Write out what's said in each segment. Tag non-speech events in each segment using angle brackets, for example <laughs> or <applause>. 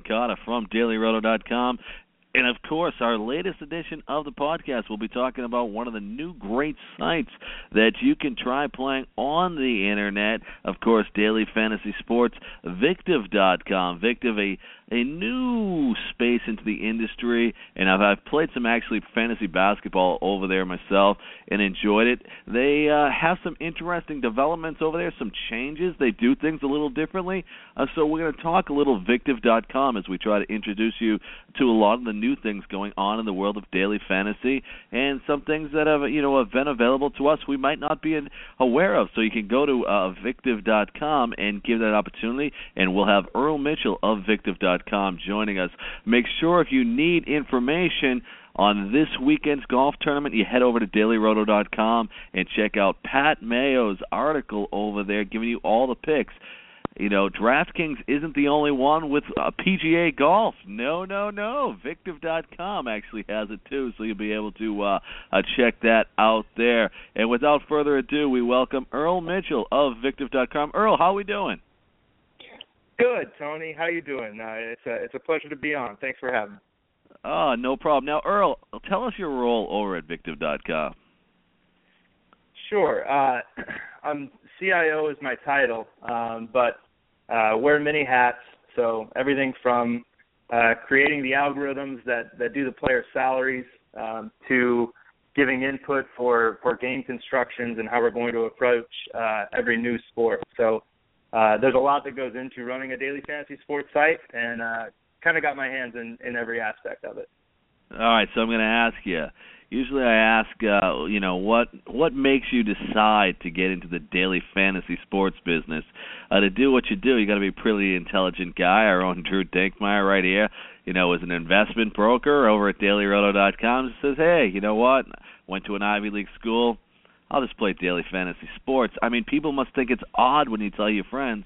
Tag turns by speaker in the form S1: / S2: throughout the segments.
S1: Tony from DailyRoto.com. And of course, our latest edition of the podcast will be talking about one of the new great sites that you can try playing on the internet. Of course, daily fantasy sports, Victiv.com. Victiv, a a new space into the industry, and I've, I've played some actually fantasy basketball over there myself and enjoyed it. They uh, have some interesting developments over there, some changes. They do things a little differently. Uh, so we're going to talk a little Victiv.com as we try to introduce you to a lot of the new things going on in the world of daily fantasy and some things that have you know have been available to us we might not be aware of. So you can go to uh, Victiv.com and give that opportunity, and we'll have Earl Mitchell of Victiv.com joining us. Make sure if you need information on this weekend's golf tournament, you head over to dailyroto.com and check out Pat Mayo's article over there giving you all the picks. You know, DraftKings isn't the only one with uh, PGA golf. No, no, no. Victiv.com actually has it too, so you'll be able to uh, uh, check that out there. And without further ado, we welcome Earl Mitchell of Victiv.com. Earl, how are we doing?
S2: Good, Tony. How you doing? Uh, it's a it's a pleasure to be on. Thanks for having me.
S1: Oh, no problem. Now, Earl, tell us your role over at Victiv.com.
S2: Sure. Uh, <clears throat> I'm CIO is my title, um, but uh, wear many hats. So everything from uh, creating the algorithms that that do the player salaries um, to giving input for for game constructions and how we're going to approach uh, every new sport. So uh, there's a lot that goes into running a daily fantasy sports site, and uh, kind of got my hands in in every aspect of it.
S1: All right, so I'm going to ask you. Usually, I ask, uh, you know, what what makes you decide to get into the daily fantasy sports business? Uh, to do what you do, you got to be a pretty intelligent guy. Our own Drew Dinkmeyer, right here, you know, is an investment broker over at DailyRoto.com. Says, hey, you know what? Went to an Ivy League school I'll just play daily fantasy sports. I mean, people must think it's odd when you tell your friends.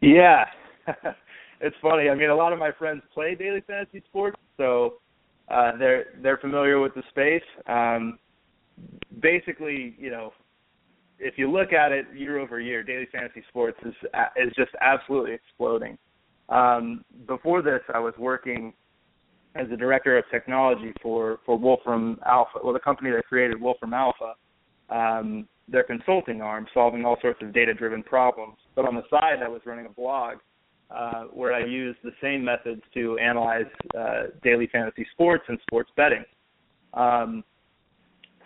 S2: Yeah, <laughs> it's funny. I mean, a lot of my friends play daily fantasy sports, so uh, they're they're familiar with the space. Um, basically, you know, if you look at it year over year, daily fantasy sports is is just absolutely exploding. Um, before this, I was working as the director of technology for for Wolfram Alpha, well, the company that created Wolfram Alpha, um, their consulting arm, solving all sorts of data-driven problems. But on the side, I was running a blog uh, where I used the same methods to analyze uh, daily fantasy sports and sports betting. Um,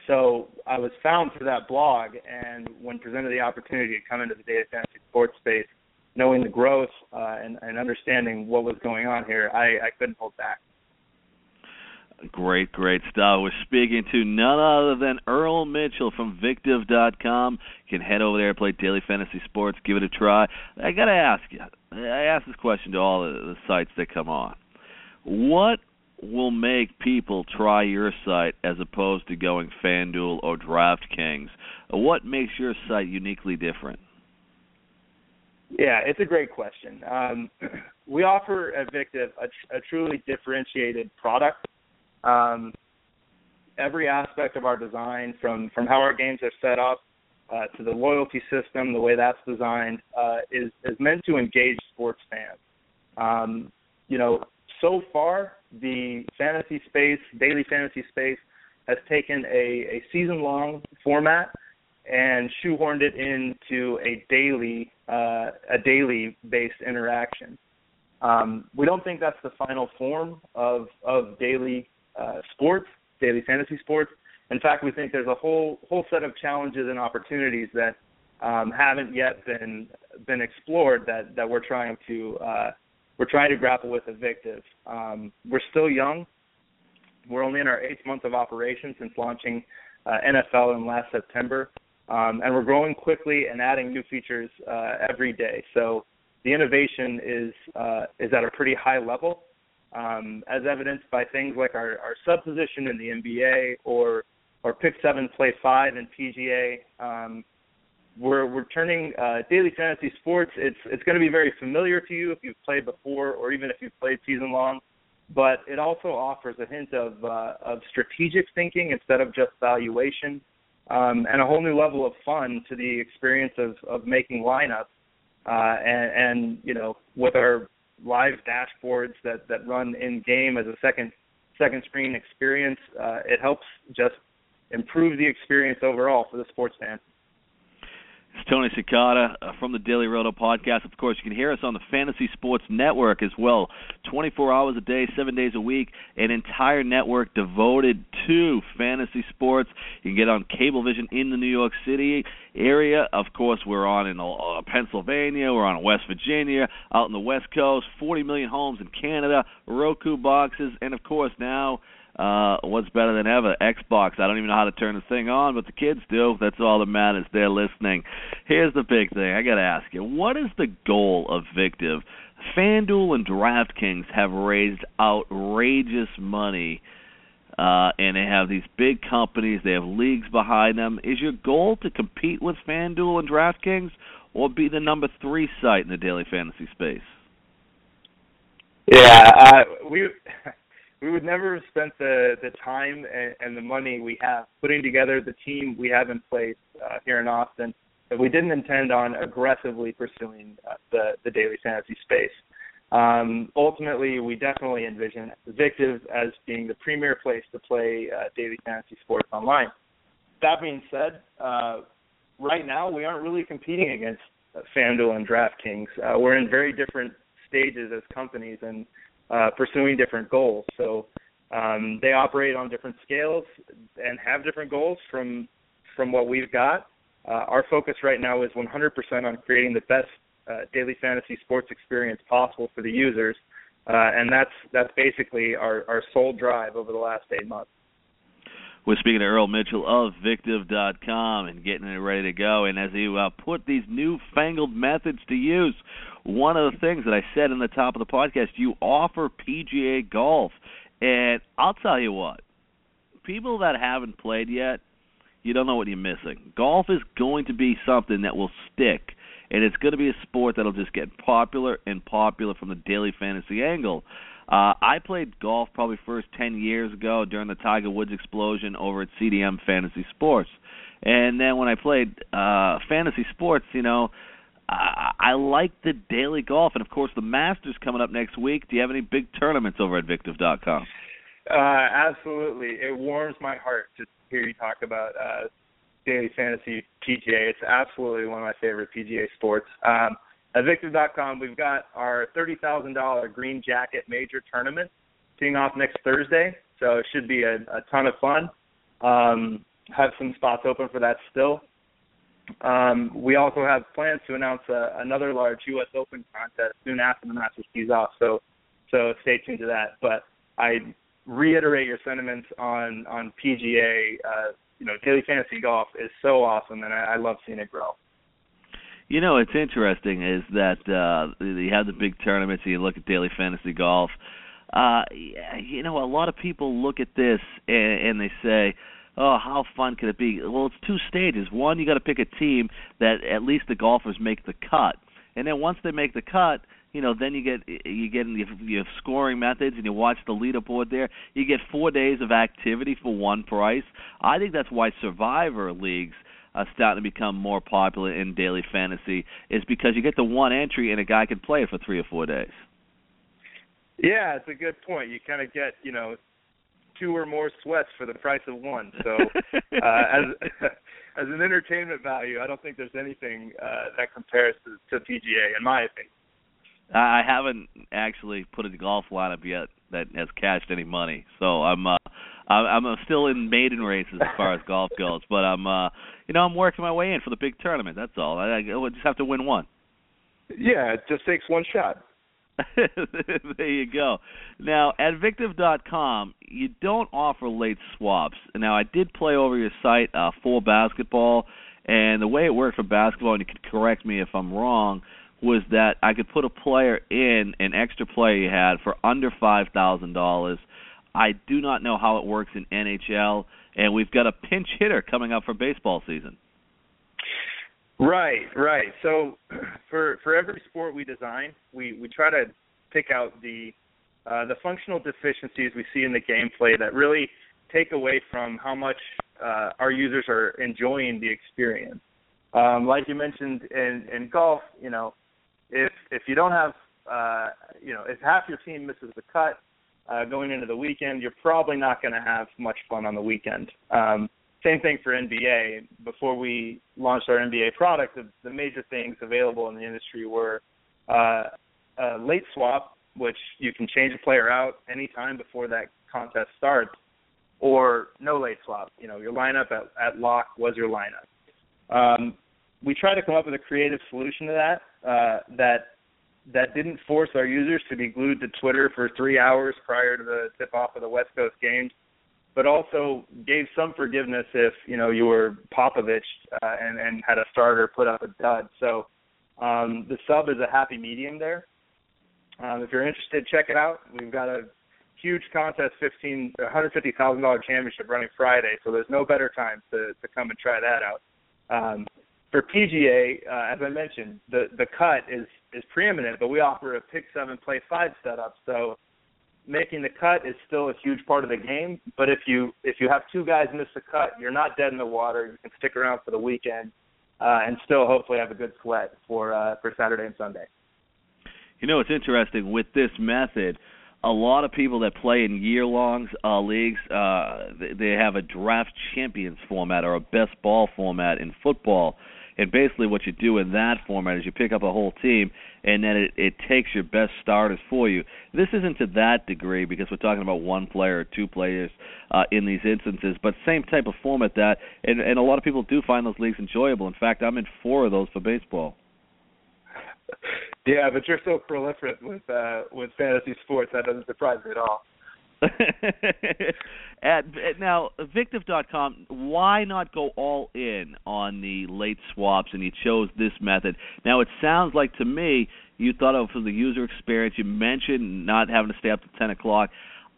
S2: so I was found for that blog, and when presented the opportunity to come into the data fantasy sports space, knowing the growth uh, and, and understanding what was going on here, I, I couldn't hold back.
S1: Great, great stuff. We're speaking to none other than Earl Mitchell from Victiv.com. You can head over there, play daily fantasy sports, give it a try. I got to ask you, I ask this question to all the, sites that come on. What will make people try your site as opposed to going FanDuel or DraftKings? What makes your site uniquely different?
S2: Yeah, it's a great question. Um, <clears throat> we offer at Victiv a, a truly differentiated product um, every aspect of our design, from from how our games are set up uh, to the loyalty system, the way that's designed, uh, is is meant to engage sports fans. Um, you know, so far the fantasy space, daily fantasy space, has taken a, a season long format and shoehorned it into a daily uh, a daily based interaction. Um, we don't think that's the final form of of daily uh, sports, daily fantasy sports. In fact, we think there's a whole whole set of challenges and opportunities that um, haven't yet been been explored that that we're trying to uh, we're trying to grapple with at Victiv. Um, we're still young. We're only in our eighth month of operation since launching uh, NFL in last September, um, and we're growing quickly and adding new features uh, every day. So the innovation is uh, is at a pretty high level, um, as evidenced by things like our, our sub position in the NBA or or pick seven play five in PGA. Um, we're we're turning uh, daily fantasy sports. It's it's going to be very familiar to you if you've played before or even if you've played season long, but it also offers a hint of uh, of strategic thinking instead of just valuation, um, and a whole new level of fun to the experience of of making lineups uh, and, and you know with our live dashboards that that run in game as a second second screen experience, uh, it helps just improve the experience overall for the sports fan.
S1: Tony Cincotta uh, from the Daily Roto podcast. Of course, you can hear us on the Fantasy Sports Network as well. 24 hours a day, 7 days a week, an entire network devoted to fantasy sports. You can get on Cablevision in the New York City area. Of course, we're on in uh, Pennsylvania, we're on West Virginia, out in the West Coast, 40 million homes in Canada, Roku boxes, and of course now uh, what's better than ever? Xbox. I don't even know how to turn this thing on, but the kids do. That's all that matters. They're listening. Here's the big thing. I got to ask you, what is the goal of Victiv? FanDuel and DraftKings have raised outrageous money, uh, and they have these big companies. They have leagues behind them. Is your goal to compete with FanDuel and DraftKings, or be the number three site in the daily fantasy space?
S2: Yeah, uh, we <laughs> we would never have spent the the time and, and the money we have putting together the team we have in place uh, here in Austin if we didn't intend on aggressively pursuing uh, the the daily fantasy space. Um, ultimately, we definitely envision Victiv as being the premier place to play uh, daily fantasy sports online. That being said, uh, right now we aren't really competing against FanDuel and DraftKings. Uh, we're in very different stages as companies, and uh, pursuing different goals. So um, they operate on different scales and have different goals from from what we've got. Uh, our focus right now is 100% on creating the best uh, daily fantasy sports experience possible for the users, uh, and that's that's basically our, our sole drive over the last eight months.
S1: We're speaking to Earl Mitchell of Victiv.com and getting it ready to go. And as you uh, put these newfangled methods to use, one of the things that I said in the top of the podcast, you offer PGA golf. And I'll tell you what, people that haven't played yet, you don't know what you're missing. Golf is going to be something that will stick, and it's going to be a sport that'll just get popular and popular from the daily fantasy angle. Uh, I played golf probably first 10 years ago during the Tiger Woods explosion over at CDM Fantasy Sports. And then when I played uh, fantasy sports, you know, I, I like the daily golf. And of course, the Masters coming up next week. Do you have any big tournaments over at Victiv.com?
S2: Uh, absolutely. It warms my heart to hear you talk about uh, daily fantasy PGA. It's absolutely one of my favorite PGA sports. Um, at Victiv.com, we've got our $30,000 Green Jacket Major Tournament teeing off next Thursday, so it should be a, a ton of fun. Um, have some spots open for that still. Um, we also have plans to announce a, another large U.S. Open contest soon after the Masters tees off, so so stay tuned to that. But I reiterate your sentiments on on PGA. Uh, you know, daily fantasy golf is so awesome, and I, I love seeing it grow.
S1: You know, it's interesting is that uh you have the big tournaments. And you look at daily fantasy golf. Uh, you know, a lot of people look at this and, and they say, "Oh, how fun could it be?" Well, it's two stages. One, you got to pick a team that at least the golfers make the cut, and then once they make the cut, you know, then you get you get you have, you scoring methods and you watch the leaderboard there. You get four days of activity for one price. I think that's why Survivor leagues uh, starting to become more popular in daily fantasy is because you get the one entry and a guy can play it for three or four days.
S2: Yeah, it's a good point. You kind of get you know two or more sweats for the price of one. So <laughs> uh, as <laughs> as an entertainment value, I don't think there's anything uh, that compares to, to PGA in my opinion.
S1: I haven't actually put a golf lineup yet that has cashed any money, so I'm uh, I'm still in maiden races as far as <laughs> golf goes, but I'm uh you know I'm working my way in for the big tournament. That's all. I, I just have to win one.
S2: Yeah, it just takes one shot. <laughs>
S1: there you go. Now at Victiv.com, you don't offer late swaps. Now I did play over your site uh, for basketball, and the way it worked for basketball, and you can correct me if I'm wrong, was that I could put a player in an extra player you had for under five thousand dollars I do not know how it works in NHL, and we've got a pinch hitter coming up for baseball season.
S2: Right, right. So for for every sport we design, we we try to pick out the uh, the functional deficiencies we see in the gameplay that really take away from how much uh, our users are enjoying the experience. Um, like you mentioned in in golf, you know, if if you don't have uh, you know if half your team misses the cut uh, going into the weekend, you're probably not going to have much fun on the weekend. Um, same thing for NBA. Before we launched our NBA product, the, the major things available in the industry were uh, a late swap, which you can change a player out anytime before that contest starts, or no late swap. You know, your lineup at, at lock was your lineup. Um, we tried to come up with a creative solution to that uh, that that didn't force our users to be glued to Twitter for three hours prior to the tip off of the West Coast games, but also gave some forgiveness if you know you were Popovich uh, and and had a starter put up a dud. So um, the sub is a happy medium there. Um, if you're interested, check it out. We've got a huge contest, fifteen, hundred fifty thousand dollar championship running Friday. So there's no better time to to come and try that out. Um, for PGA, uh, as I mentioned, the the cut is is preeminent, but we offer a pick seven, play five setup. So making the cut is still a huge part of the game. But if you if you have two guys miss the cut, you're not dead in the water. You can stick around for the weekend uh, and still hopefully have a good sweat for uh, for Saturday and Sunday.
S1: You know, it's interesting with this method. A lot of people that play in year-long uh, leagues, uh, they have a draft champions format or a best ball format in football. And basically, what you do in that format is you pick up a whole team, and then it, it takes your best starters for you. This isn't to that degree because we're talking about one player or two players uh, in these instances, but same type of format that, and, and a lot of people do find those leagues enjoyable. In fact, I'm in four of those for baseball. <laughs>
S2: Yeah, but you're so prolific with uh, with fantasy sports that doesn't surprise me at all. <laughs>
S1: at, at now victiv.com why not go all in on the late swaps? And you chose this method. Now it sounds like to me you thought of for the user experience you mentioned not having to stay up to ten o'clock.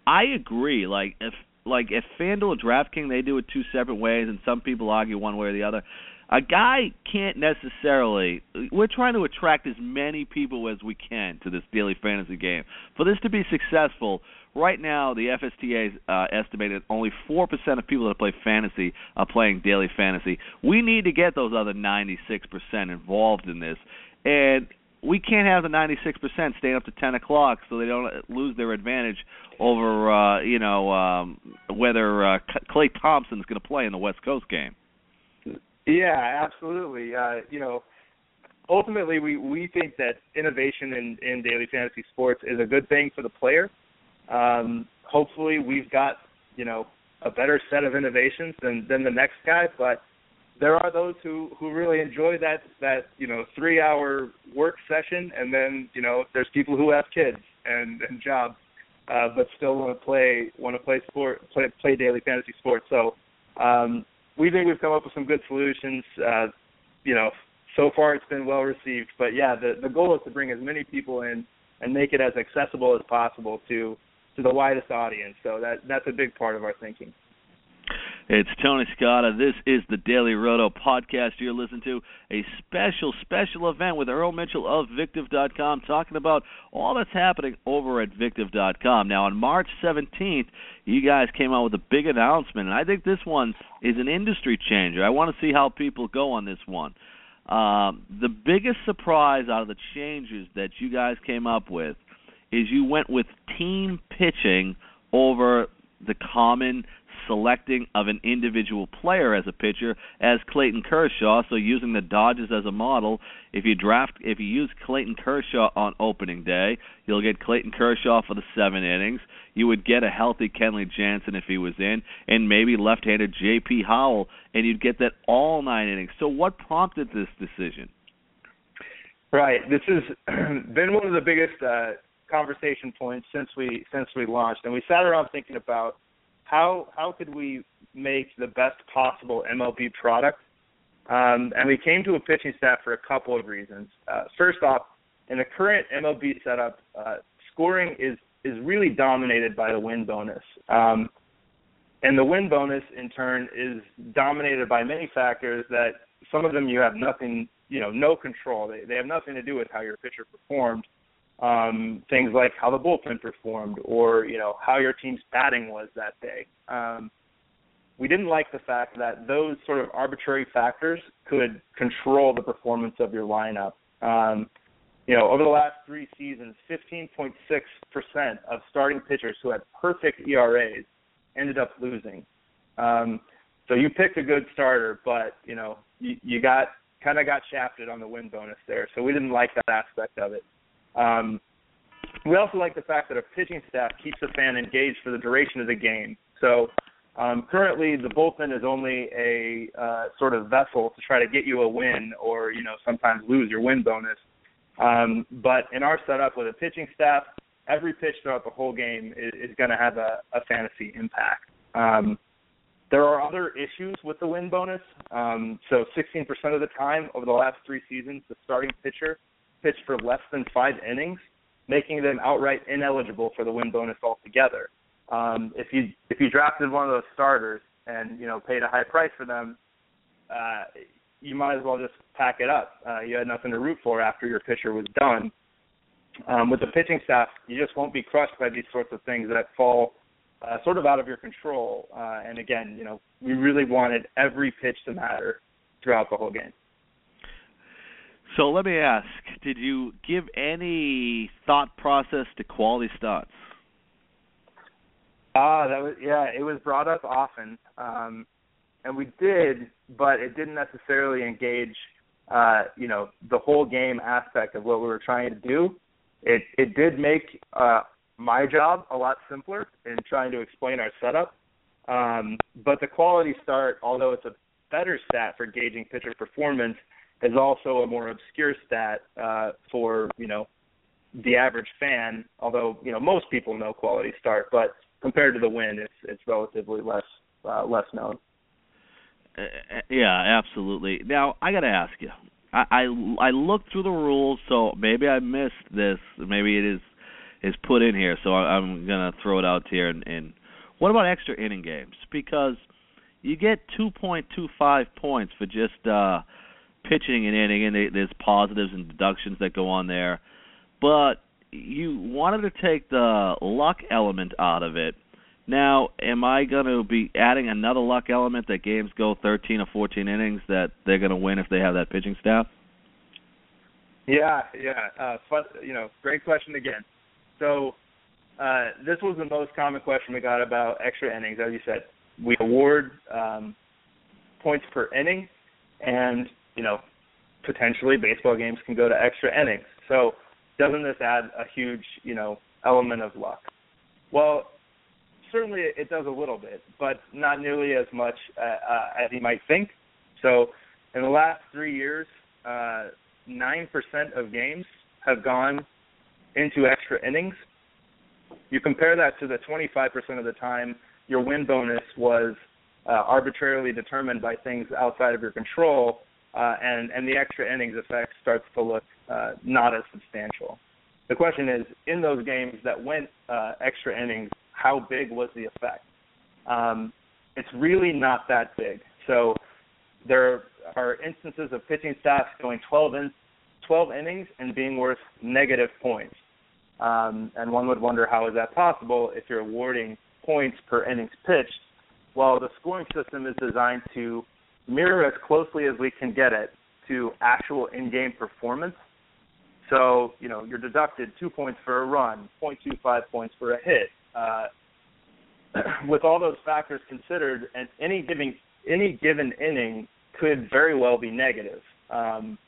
S1: I agree like if like if FanDuel and DraftKings they do it two separate ways and some people argue one way or the other a guy can't necessarily we're trying to attract as many people as we can to this daily fantasy game. For this to be successful right now the FSTA uh, estimated only four percent of people that play fantasy are playing daily fantasy we need to get those other ninety six percent involved in this and we can't have the 96% staying up to 10 o'clock so they don't lose their advantage over, uh, you know, um, whether uh, Thompson is going to play in the West Coast game.
S2: Yeah, absolutely. Uh, you know, ultimately, we we think that innovation in in daily fantasy sports is a good thing for the player. Um, hopefully, we've got you know a better set of innovations than than the next guy, but there are those who who really enjoy that that you know three hour work session, and then you know there's people who have kids and and jobs, uh, but still want to play want to play sport play play daily fantasy sports. So um, we think we've come up with some good solutions. Uh, you know, so far it's been well received. But yeah, the the goal is to bring as many people in and make it as accessible as possible to to the widest audience. So that that's a big part of our thinking.
S1: It's Tony Cincotta. This is the Daily Roto podcast you're listening to. A special, special event with Earl Mitchell of Victiv.com talking about all that's happening over at Victiv.com. Now, on March 17th, you guys came out with a big announcement, and I think this one is an industry changer. I want to see how people go on this one. Um, the biggest surprise out of the changes that you guys came up with is you went with team pitching over the common selecting of an individual player as a pitcher as Clayton Kershaw. So using the Dodgers as a model, if you draft, if you use Clayton Kershaw on opening day, you'll get Clayton Kershaw for the seven innings. You would get a healthy Kenley Jansen if he was in, and maybe left-handed J.P. Howell, and you'd get that all nine innings. So what prompted this decision?
S2: Right. This has <clears throat> been one of the biggest uh, conversation points since we since we launched, and we sat around thinking about how how could we make the best possible MLB product? Um, and we came to a pitching staff for a couple of reasons. Uh, first off, in the current MLB setup, uh, scoring is is really dominated by the win bonus. Um, and the win bonus, in turn, is dominated by many factors that some of them you have nothing, you know, no control. They they have nothing to do with how your pitcher performed um, things like how the bullpen performed or you know how your team's batting was that day. Um, we didn't like the fact that those sort of arbitrary factors could control the performance of your lineup. Um, you know, over the last three seasons, 15.6% of starting pitchers who had perfect ERAs ended up losing. Um, so you picked a good starter, but you know, you, you got kind of got shafted on the win bonus there. So we didn't like that aspect of it. Um, we also like the fact that a pitching staff keeps the fan engaged for the duration of the game. So um, currently, the bullpen is only a uh, sort of vessel to try to get you a win, or you know sometimes lose your win bonus. Um, but in our setup with a pitching staff, every pitch throughout the whole game is, is going to have a, a fantasy impact. Um, there are other issues with the win bonus. Um, so 16% of the time over the last three seasons, the starting pitcher pitched for less than five innings, making them outright ineligible for the win bonus altogether. Um, if you if you drafted one of those starters and you know paid a high price for them, uh, you might as well just pack it up. Uh, you had nothing to root for after your pitcher was done. Um, with the pitching staff, you just won't be crushed by these sorts of things that fall uh, sort of out of your control. Uh, and again, you know, we really wanted every pitch to matter throughout the whole game.
S1: So let me ask: Did you give any thought process to quality starts?
S2: Ah, that was yeah. It was brought up often, um, and we did, but it didn't necessarily engage, uh, you know, the whole game aspect of what we were trying to do. It it did make uh, my job a lot simpler in trying to explain our setup. Um, but the quality start, although it's a better stat for gauging pitcher performance, is also a more obscure stat uh, for you know the average fan. Although you know most people know quality start, but compared to the win, it's it's relatively less uh, less known.
S1: Uh, yeah, absolutely. Now I got to ask you. I, I I looked through the rules, so maybe I missed this. Maybe it is is put in here, so I, I'm gonna throw it out here. And, and what about extra inning games? Because you get 2.25 points for just uh, pitching an inning, and they, there's positives and deductions that go on there. But you wanted to take the luck element out of it. Now, am I going to be adding another luck element that games go 13 or 14 innings that they're going to win if they have that pitching staff?
S2: Yeah, yeah. Uh, fun, you know, great question again. So uh, this was the most common question we got about extra innings. As you said, we award um, points per inning, and you know potentially baseball games can go to extra innings. So doesn't this add a huge you know element of luck? Well, certainly it does a little bit, but not nearly as much uh, as you might think. So in the last three years, uh, nine percent of games have gone into extra innings. You compare that to the 25% of the time your win bonus was uh, arbitrarily determined by things outside of your control, uh, and and the extra innings effect starts to look uh, not as substantial. The question is, in those games that went uh, extra innings, how big was the effect? Um, it's really not that big. So there are instances of pitching staffs going 12 in, 12 innings and being worth negative points. Um, and one would wonder how is that possible if you're awarding points per innings pitched. Well, the scoring system is designed to mirror as closely as we can get it to actual in-game performance. So, you know, you're deducted two points for a run, 0.25 points for a hit. Uh, <clears throat> with all those factors considered, and any given any given inning could very well be negative. Um,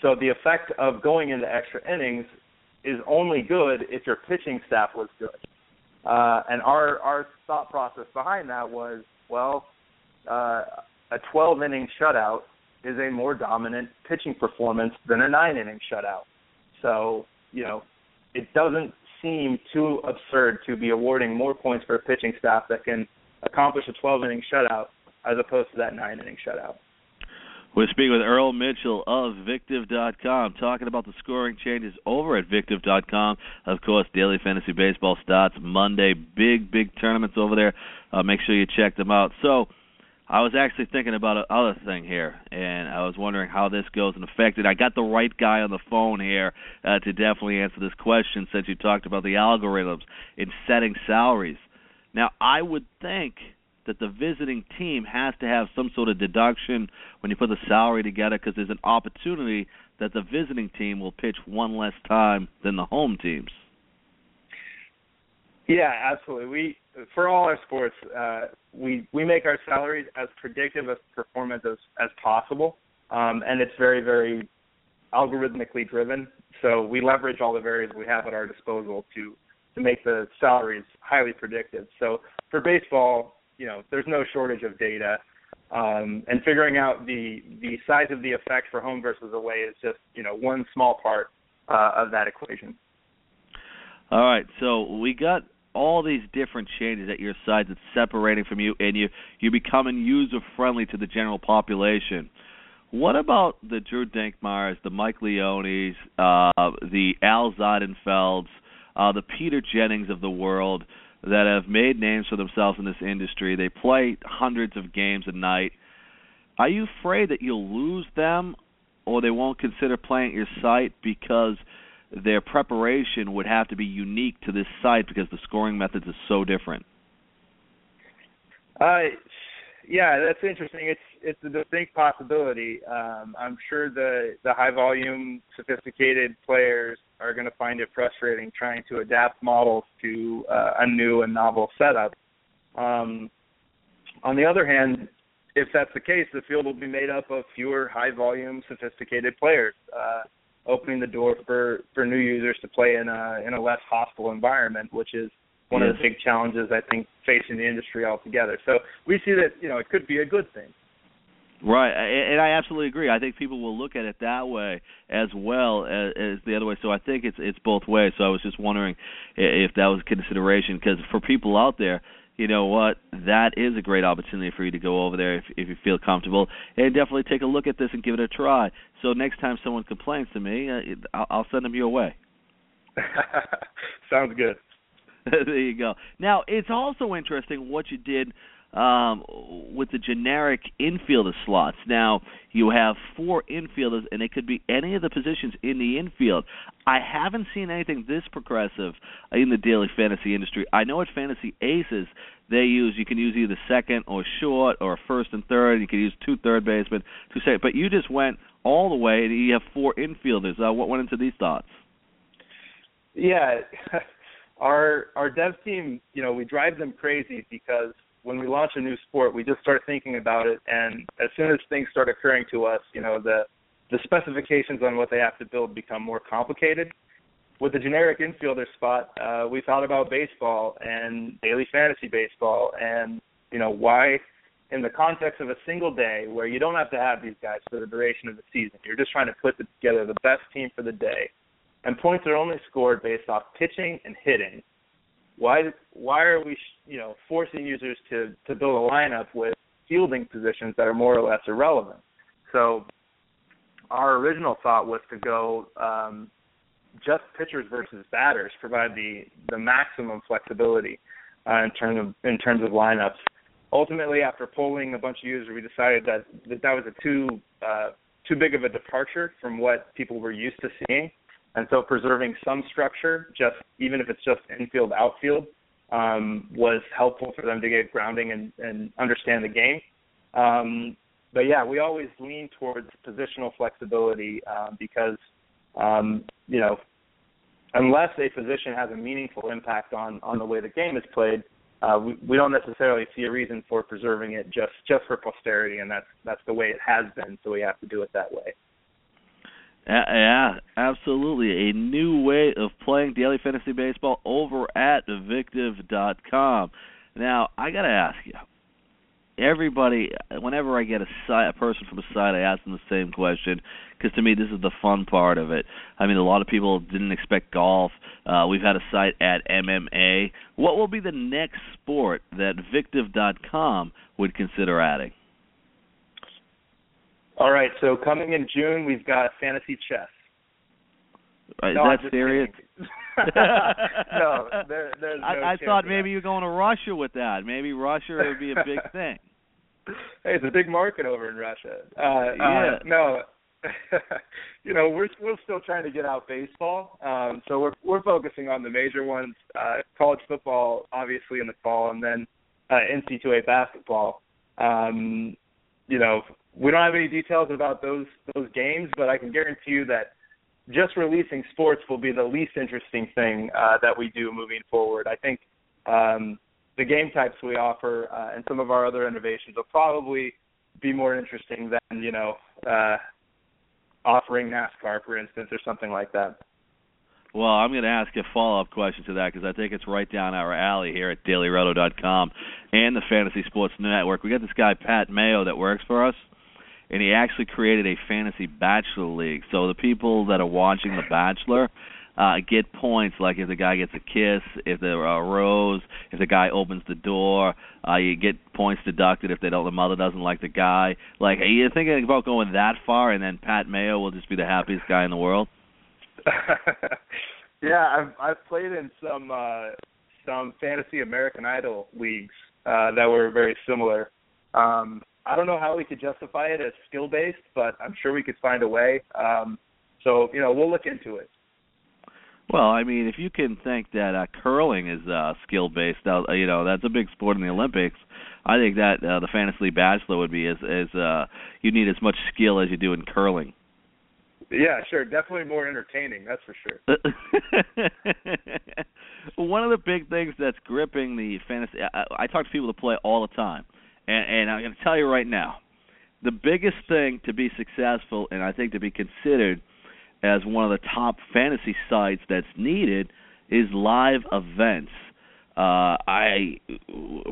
S2: so the effect of going into extra innings is only good if your pitching staff was good. Uh, and our our thought process behind that was, well, uh, a 12 inning shutout is a more dominant pitching performance than a nine inning shutout. So you know, it doesn't seem too absurd to be awarding more points for a pitching staff that can accomplish a 12 inning shutout as opposed to that nine inning shutout.
S1: We're speaking with Earl Mitchell of Victiv.com, talking about the scoring changes over at Victiv.com. Of course, daily fantasy baseball starts Monday. Big, big tournaments over there. Uh, make sure you check them out. So, I was actually thinking about another thing here, and I was wondering how this goes and affected. I got the right guy on the phone here uh, to definitely answer this question since you talked about the algorithms in setting salaries. Now, I would think – that the visiting team has to have some sort of deduction when you put the salary together because there's an opportunity that the visiting team will pitch one less time than the home teams.
S2: Yeah, absolutely. We for all our sports, uh, we we make our salaries as predictive of performance as as possible, um, and it's very very algorithmically driven. So we leverage all the variables we have at our disposal to to make the salaries highly predictive. So for baseball, you know, there's no shortage of data, um, and figuring out the the size of the effect for home versus away is just you know one small part uh, of that equation.
S1: All right, so we got all these different changes at your site that's separating from you, and you you're becoming user friendly to the general population. What about the Drew Dinkmeyers, the Mike Leones, uh, the Al Zeidenfelds, uh, the Peter Jennings of the world that have made names for themselves in this industry? They play hundreds of games a night. Are you afraid that you'll lose them, or they won't consider playing at your site because their preparation would have to be unique to this site because the scoring methods are so different.
S2: Uh, yeah, that's interesting. It's it's a distinct possibility. Um, I'm sure the the high volume, sophisticated players are going to find it frustrating trying to adapt models to uh, a new and novel setup. Um, on the other hand, if that's the case, the field will be made up of fewer high volume, sophisticated players. Uh, opening the door for for new users to play in a in a less hostile environment, which is one of the big challenges I think facing the industry altogether. So we see that you know it could be a good thing.
S1: Right, and I absolutely agree. I think people will look at it that way as well as, as the other way. So I think it's it's both ways. So I was just wondering if that was a consideration because for people out there, you know what, that is a great opportunity for you to go over there if, if you feel comfortable, and definitely take a look at this and give it a try. So next time someone complains to me, uh, I'll, I'll send them your way. <laughs>
S2: Sounds good. <laughs>
S1: there you go. Now it's also interesting what you did um, with the generic infielder slots. Now you have four infielders, and it could be any of the positions in the infield. I haven't seen anything this progressive in the daily fantasy industry. I know at Fantasy Aces they use you can use either second or short or first and third. You can use two third basemen, two second. But you just went all the way, and you have four infielders. Uh, what went into these thoughts?
S2: Yeah. <laughs> our our dev team, you know, we drive them crazy because when we launch a new sport, we just start thinking about it, and as soon as things start occurring to us, you know, the the specifications on what they have to build become more complicated. With the generic infielder spot, uh, we thought about baseball and daily fantasy baseball, and you know why, in the context of a single day where you don't have to have these guys for the duration of the season, you're just trying to put together the best team for the day, and points are only scored based off pitching and hitting why why are we you know forcing users to to build a lineup with fielding positions that are more or less irrelevant? So our original thought was to go um, just pitchers versus batters, provide the the maximum flexibility uh, in terms of in terms of lineups. Ultimately, after polling a bunch of users, we decided that that, that was a too uh, too big of a departure from what people were used to seeing. And so preserving some structure, just even if it's just infield outfield, um, was helpful for them to get grounding and, and understand the game. Um, but yeah, we always lean towards positional flexibility uh, because um, you know unless a position has a meaningful impact on on the way the game is played, uh, we, we don't necessarily see a reason for preserving it just just for posterity, and that's that's the way it has been. So we have to do it that way.
S1: Yeah, absolutely. A new way of playing daily fantasy baseball over at Victiv.com. Now, I got to ask you. Everybody, whenever I get a, site, a person from a site, I ask them the same question because to me this is the fun part of it. I mean, a lot of people didn't expect golf. Uh, we've had a site at MMA. What will be the next sport that Victiv.com would consider adding?
S2: All right, so coming in June, we've got fantasy chess.
S1: Uh, is no, that serious? <laughs>
S2: no, there, there's no
S1: I, I thought maybe you're going to Russia with that. Maybe Russia would be a big <laughs> thing.
S2: Hey, it's a big market over in Russia. Uh, yeah. Uh, no, <laughs> you know we're we're still trying to get out baseball, um, so we're we're focusing on the major ones. Uh, college football, obviously in the fall, and then uh, NC2A basketball. Um, you know, we don't have any details about those those games, but I can guarantee you that just releasing sports will be the least interesting thing uh, that we do moving forward. I think um, the game types we offer uh, and some of our other innovations will probably be more interesting than you know uh, offering NASCAR, for instance, or something like that.
S1: Well, I'm going to ask a follow-up question to that because I think it's right down our alley here at DailyRoto.com and the Fantasy Sports Network. We got this guy Pat Mayo that works for us, and he actually created a fantasy bachelor league. So the people that are watching The Bachelor uh, get points. Like if the guy gets a kiss, if there are rose, if the guy opens the door, uh, you get points deducted if they don't. The mother doesn't like the guy. Like, are you thinking about going that far, and then Pat Mayo will just be the happiest guy in the world? <laughs>
S2: yeah, I've I've played in some uh some fantasy American Idol leagues uh that were very similar. Um I don't know how we could justify it as skill based, but I'm sure we could find a way. Um so, you know, we'll look into it.
S1: Well, I mean, if you can think that uh, curling is uh, skill based, uh, you know that's a big sport in the Olympics. I think that uh, the fantasy bachelor would be as as uh, you need as much skill as you do in curling.
S2: Yeah, sure. Definitely more entertaining, that's for sure. <laughs>
S1: One of the big things that's gripping the fantasy I, I talk to people that play all the time. And and I'm going to tell you right now, the biggest thing to be successful and I think to be considered as one of the top fantasy sites that's needed is live events. Uh, I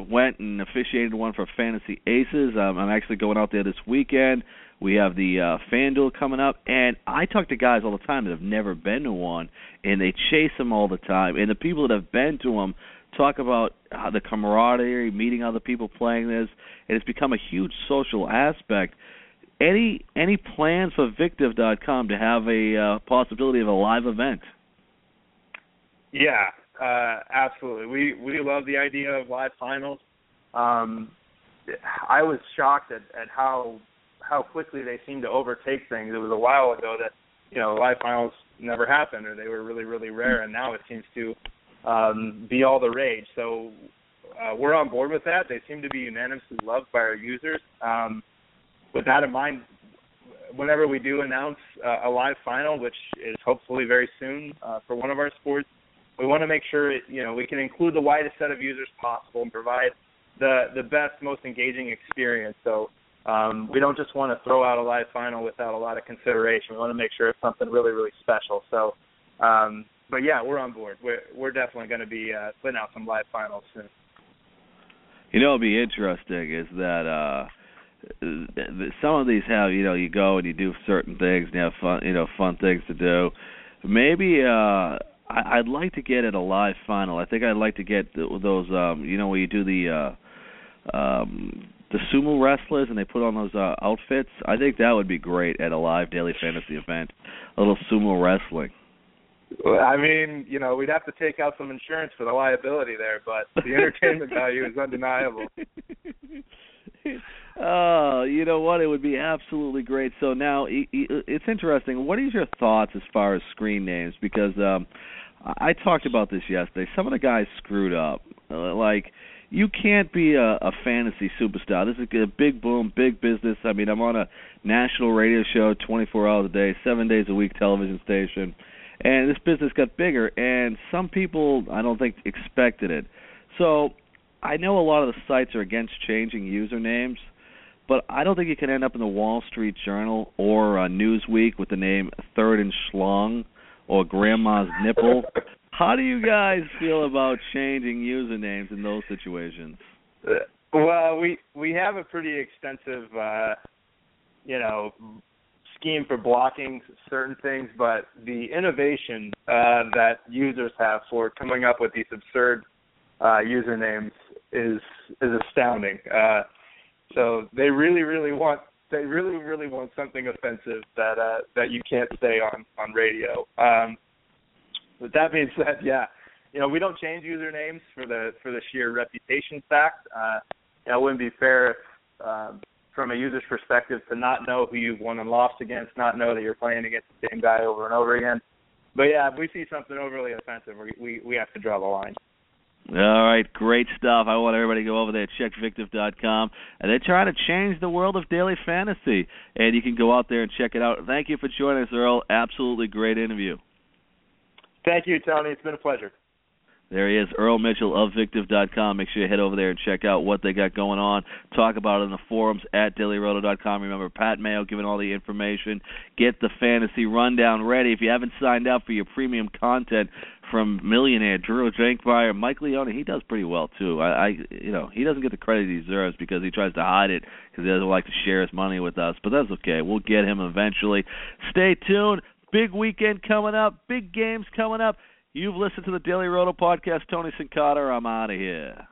S1: went and officiated one for Fantasy Aces. Um, I'm actually going out there this weekend. We have the uh, FanDuel coming up, and I talk to guys all the time that have never been to one, and they chase them all the time. And the people that have been to them talk about uh, the camaraderie, meeting other people playing this, and it's become a huge social aspect. Any any plans for Victiv.com to have a uh, possibility of a live event?
S2: Yeah, uh, absolutely. We we love the idea of live finals. Um, I was shocked at, at how how quickly they seem to overtake things. It was a while ago that you know live finals never happened, or they were really really rare, and now it seems to um, be all the rage. So uh, we're on board with that. They seem to be unanimously loved by our users. Um, with that in mind, whenever we do announce uh, a live final, which is hopefully very soon uh, for one of our sports, we want to make sure it, you know we can include the widest set of users possible and provide the the best, most engaging experience. So um, we don't just want to throw out a live final without a lot of consideration. We want to make sure it's something really, really special. So, um, but yeah, we're on board. We're we're definitely going to be uh, putting out some live finals soon.
S1: You know, it'll be interesting is that uh some of these have you know you go and you do certain things and you have fun you know fun things to do. Maybe uh I, I'd like to get at a live final. I think I'd like to get those um you know where you do the uh um the sumo wrestlers and they put on those uh outfits. I think that would be great at a live daily fantasy event. A little sumo wrestling.
S2: I mean, you know, we'd have to take out some insurance for the liability there, but the entertainment <laughs> value is undeniable. <laughs>
S1: oh, you know what? It would be absolutely great. So now it's interesting. What is your thoughts as far as screen names? Because um I talked about this yesterday. Some of the guys screwed up. Uh, like you can't be a, a fantasy superstar. This is a big boom, big business. I mean, I'm on a national radio show 24 hours a day, 7 days a week television station. And this business got bigger and some people I don't think expected it. So, I know a lot of the sites are against changing usernames but I don't think you can end up in the Wall Street Journal or uh, Newsweek with the name Third and Schlong or Grandma's Nipple. How do you guys feel about changing usernames in those situations?
S2: Well, we we have a pretty extensive, uh, you know, scheme for blocking certain things, but the innovation uh, that users have for coming up with these absurd uh, usernames is is astounding. Uh, so they really, really want they really, really want something offensive that uh, that you can't say on on radio. Um, but that being said, yeah, you know we don't change usernames for the for the sheer reputation fact. Uh, it wouldn't be fair if, um, from a user's perspective to not know who you've won and lost against, not know that you're playing against the same guy over and over again. But yeah, if we see something overly offensive, we we, we have to draw the line.
S1: All right, great stuff. I want everybody to go over there, check Victiv.com, and they're trying to change the world of daily fantasy. And you can go out there and check it out. Thank you for joining us, Earl. Absolutely great interview.
S2: Thank you, Tony. It's been a pleasure.
S1: There he is, Earl Mitchell of Victiv.com. Make sure you head over there and check out what they got going on. Talk about it in the forums at DailyRoto.com. Remember, Pat Mayo giving all the information. Get the fantasy rundown ready. If you haven't signed up for your premium content from Millionaire, Drew Dinkmeyer, Mike Leone, he does pretty well too. I, I, you know, he doesn't get the credit he deserves because he tries to hide it because he doesn't like to share his money with us. But that's okay. We'll get him eventually. Stay tuned. Big weekend coming up. Big games coming up. You've listened to the Daily Roto podcast. Tony Cincotta, I'm out of here.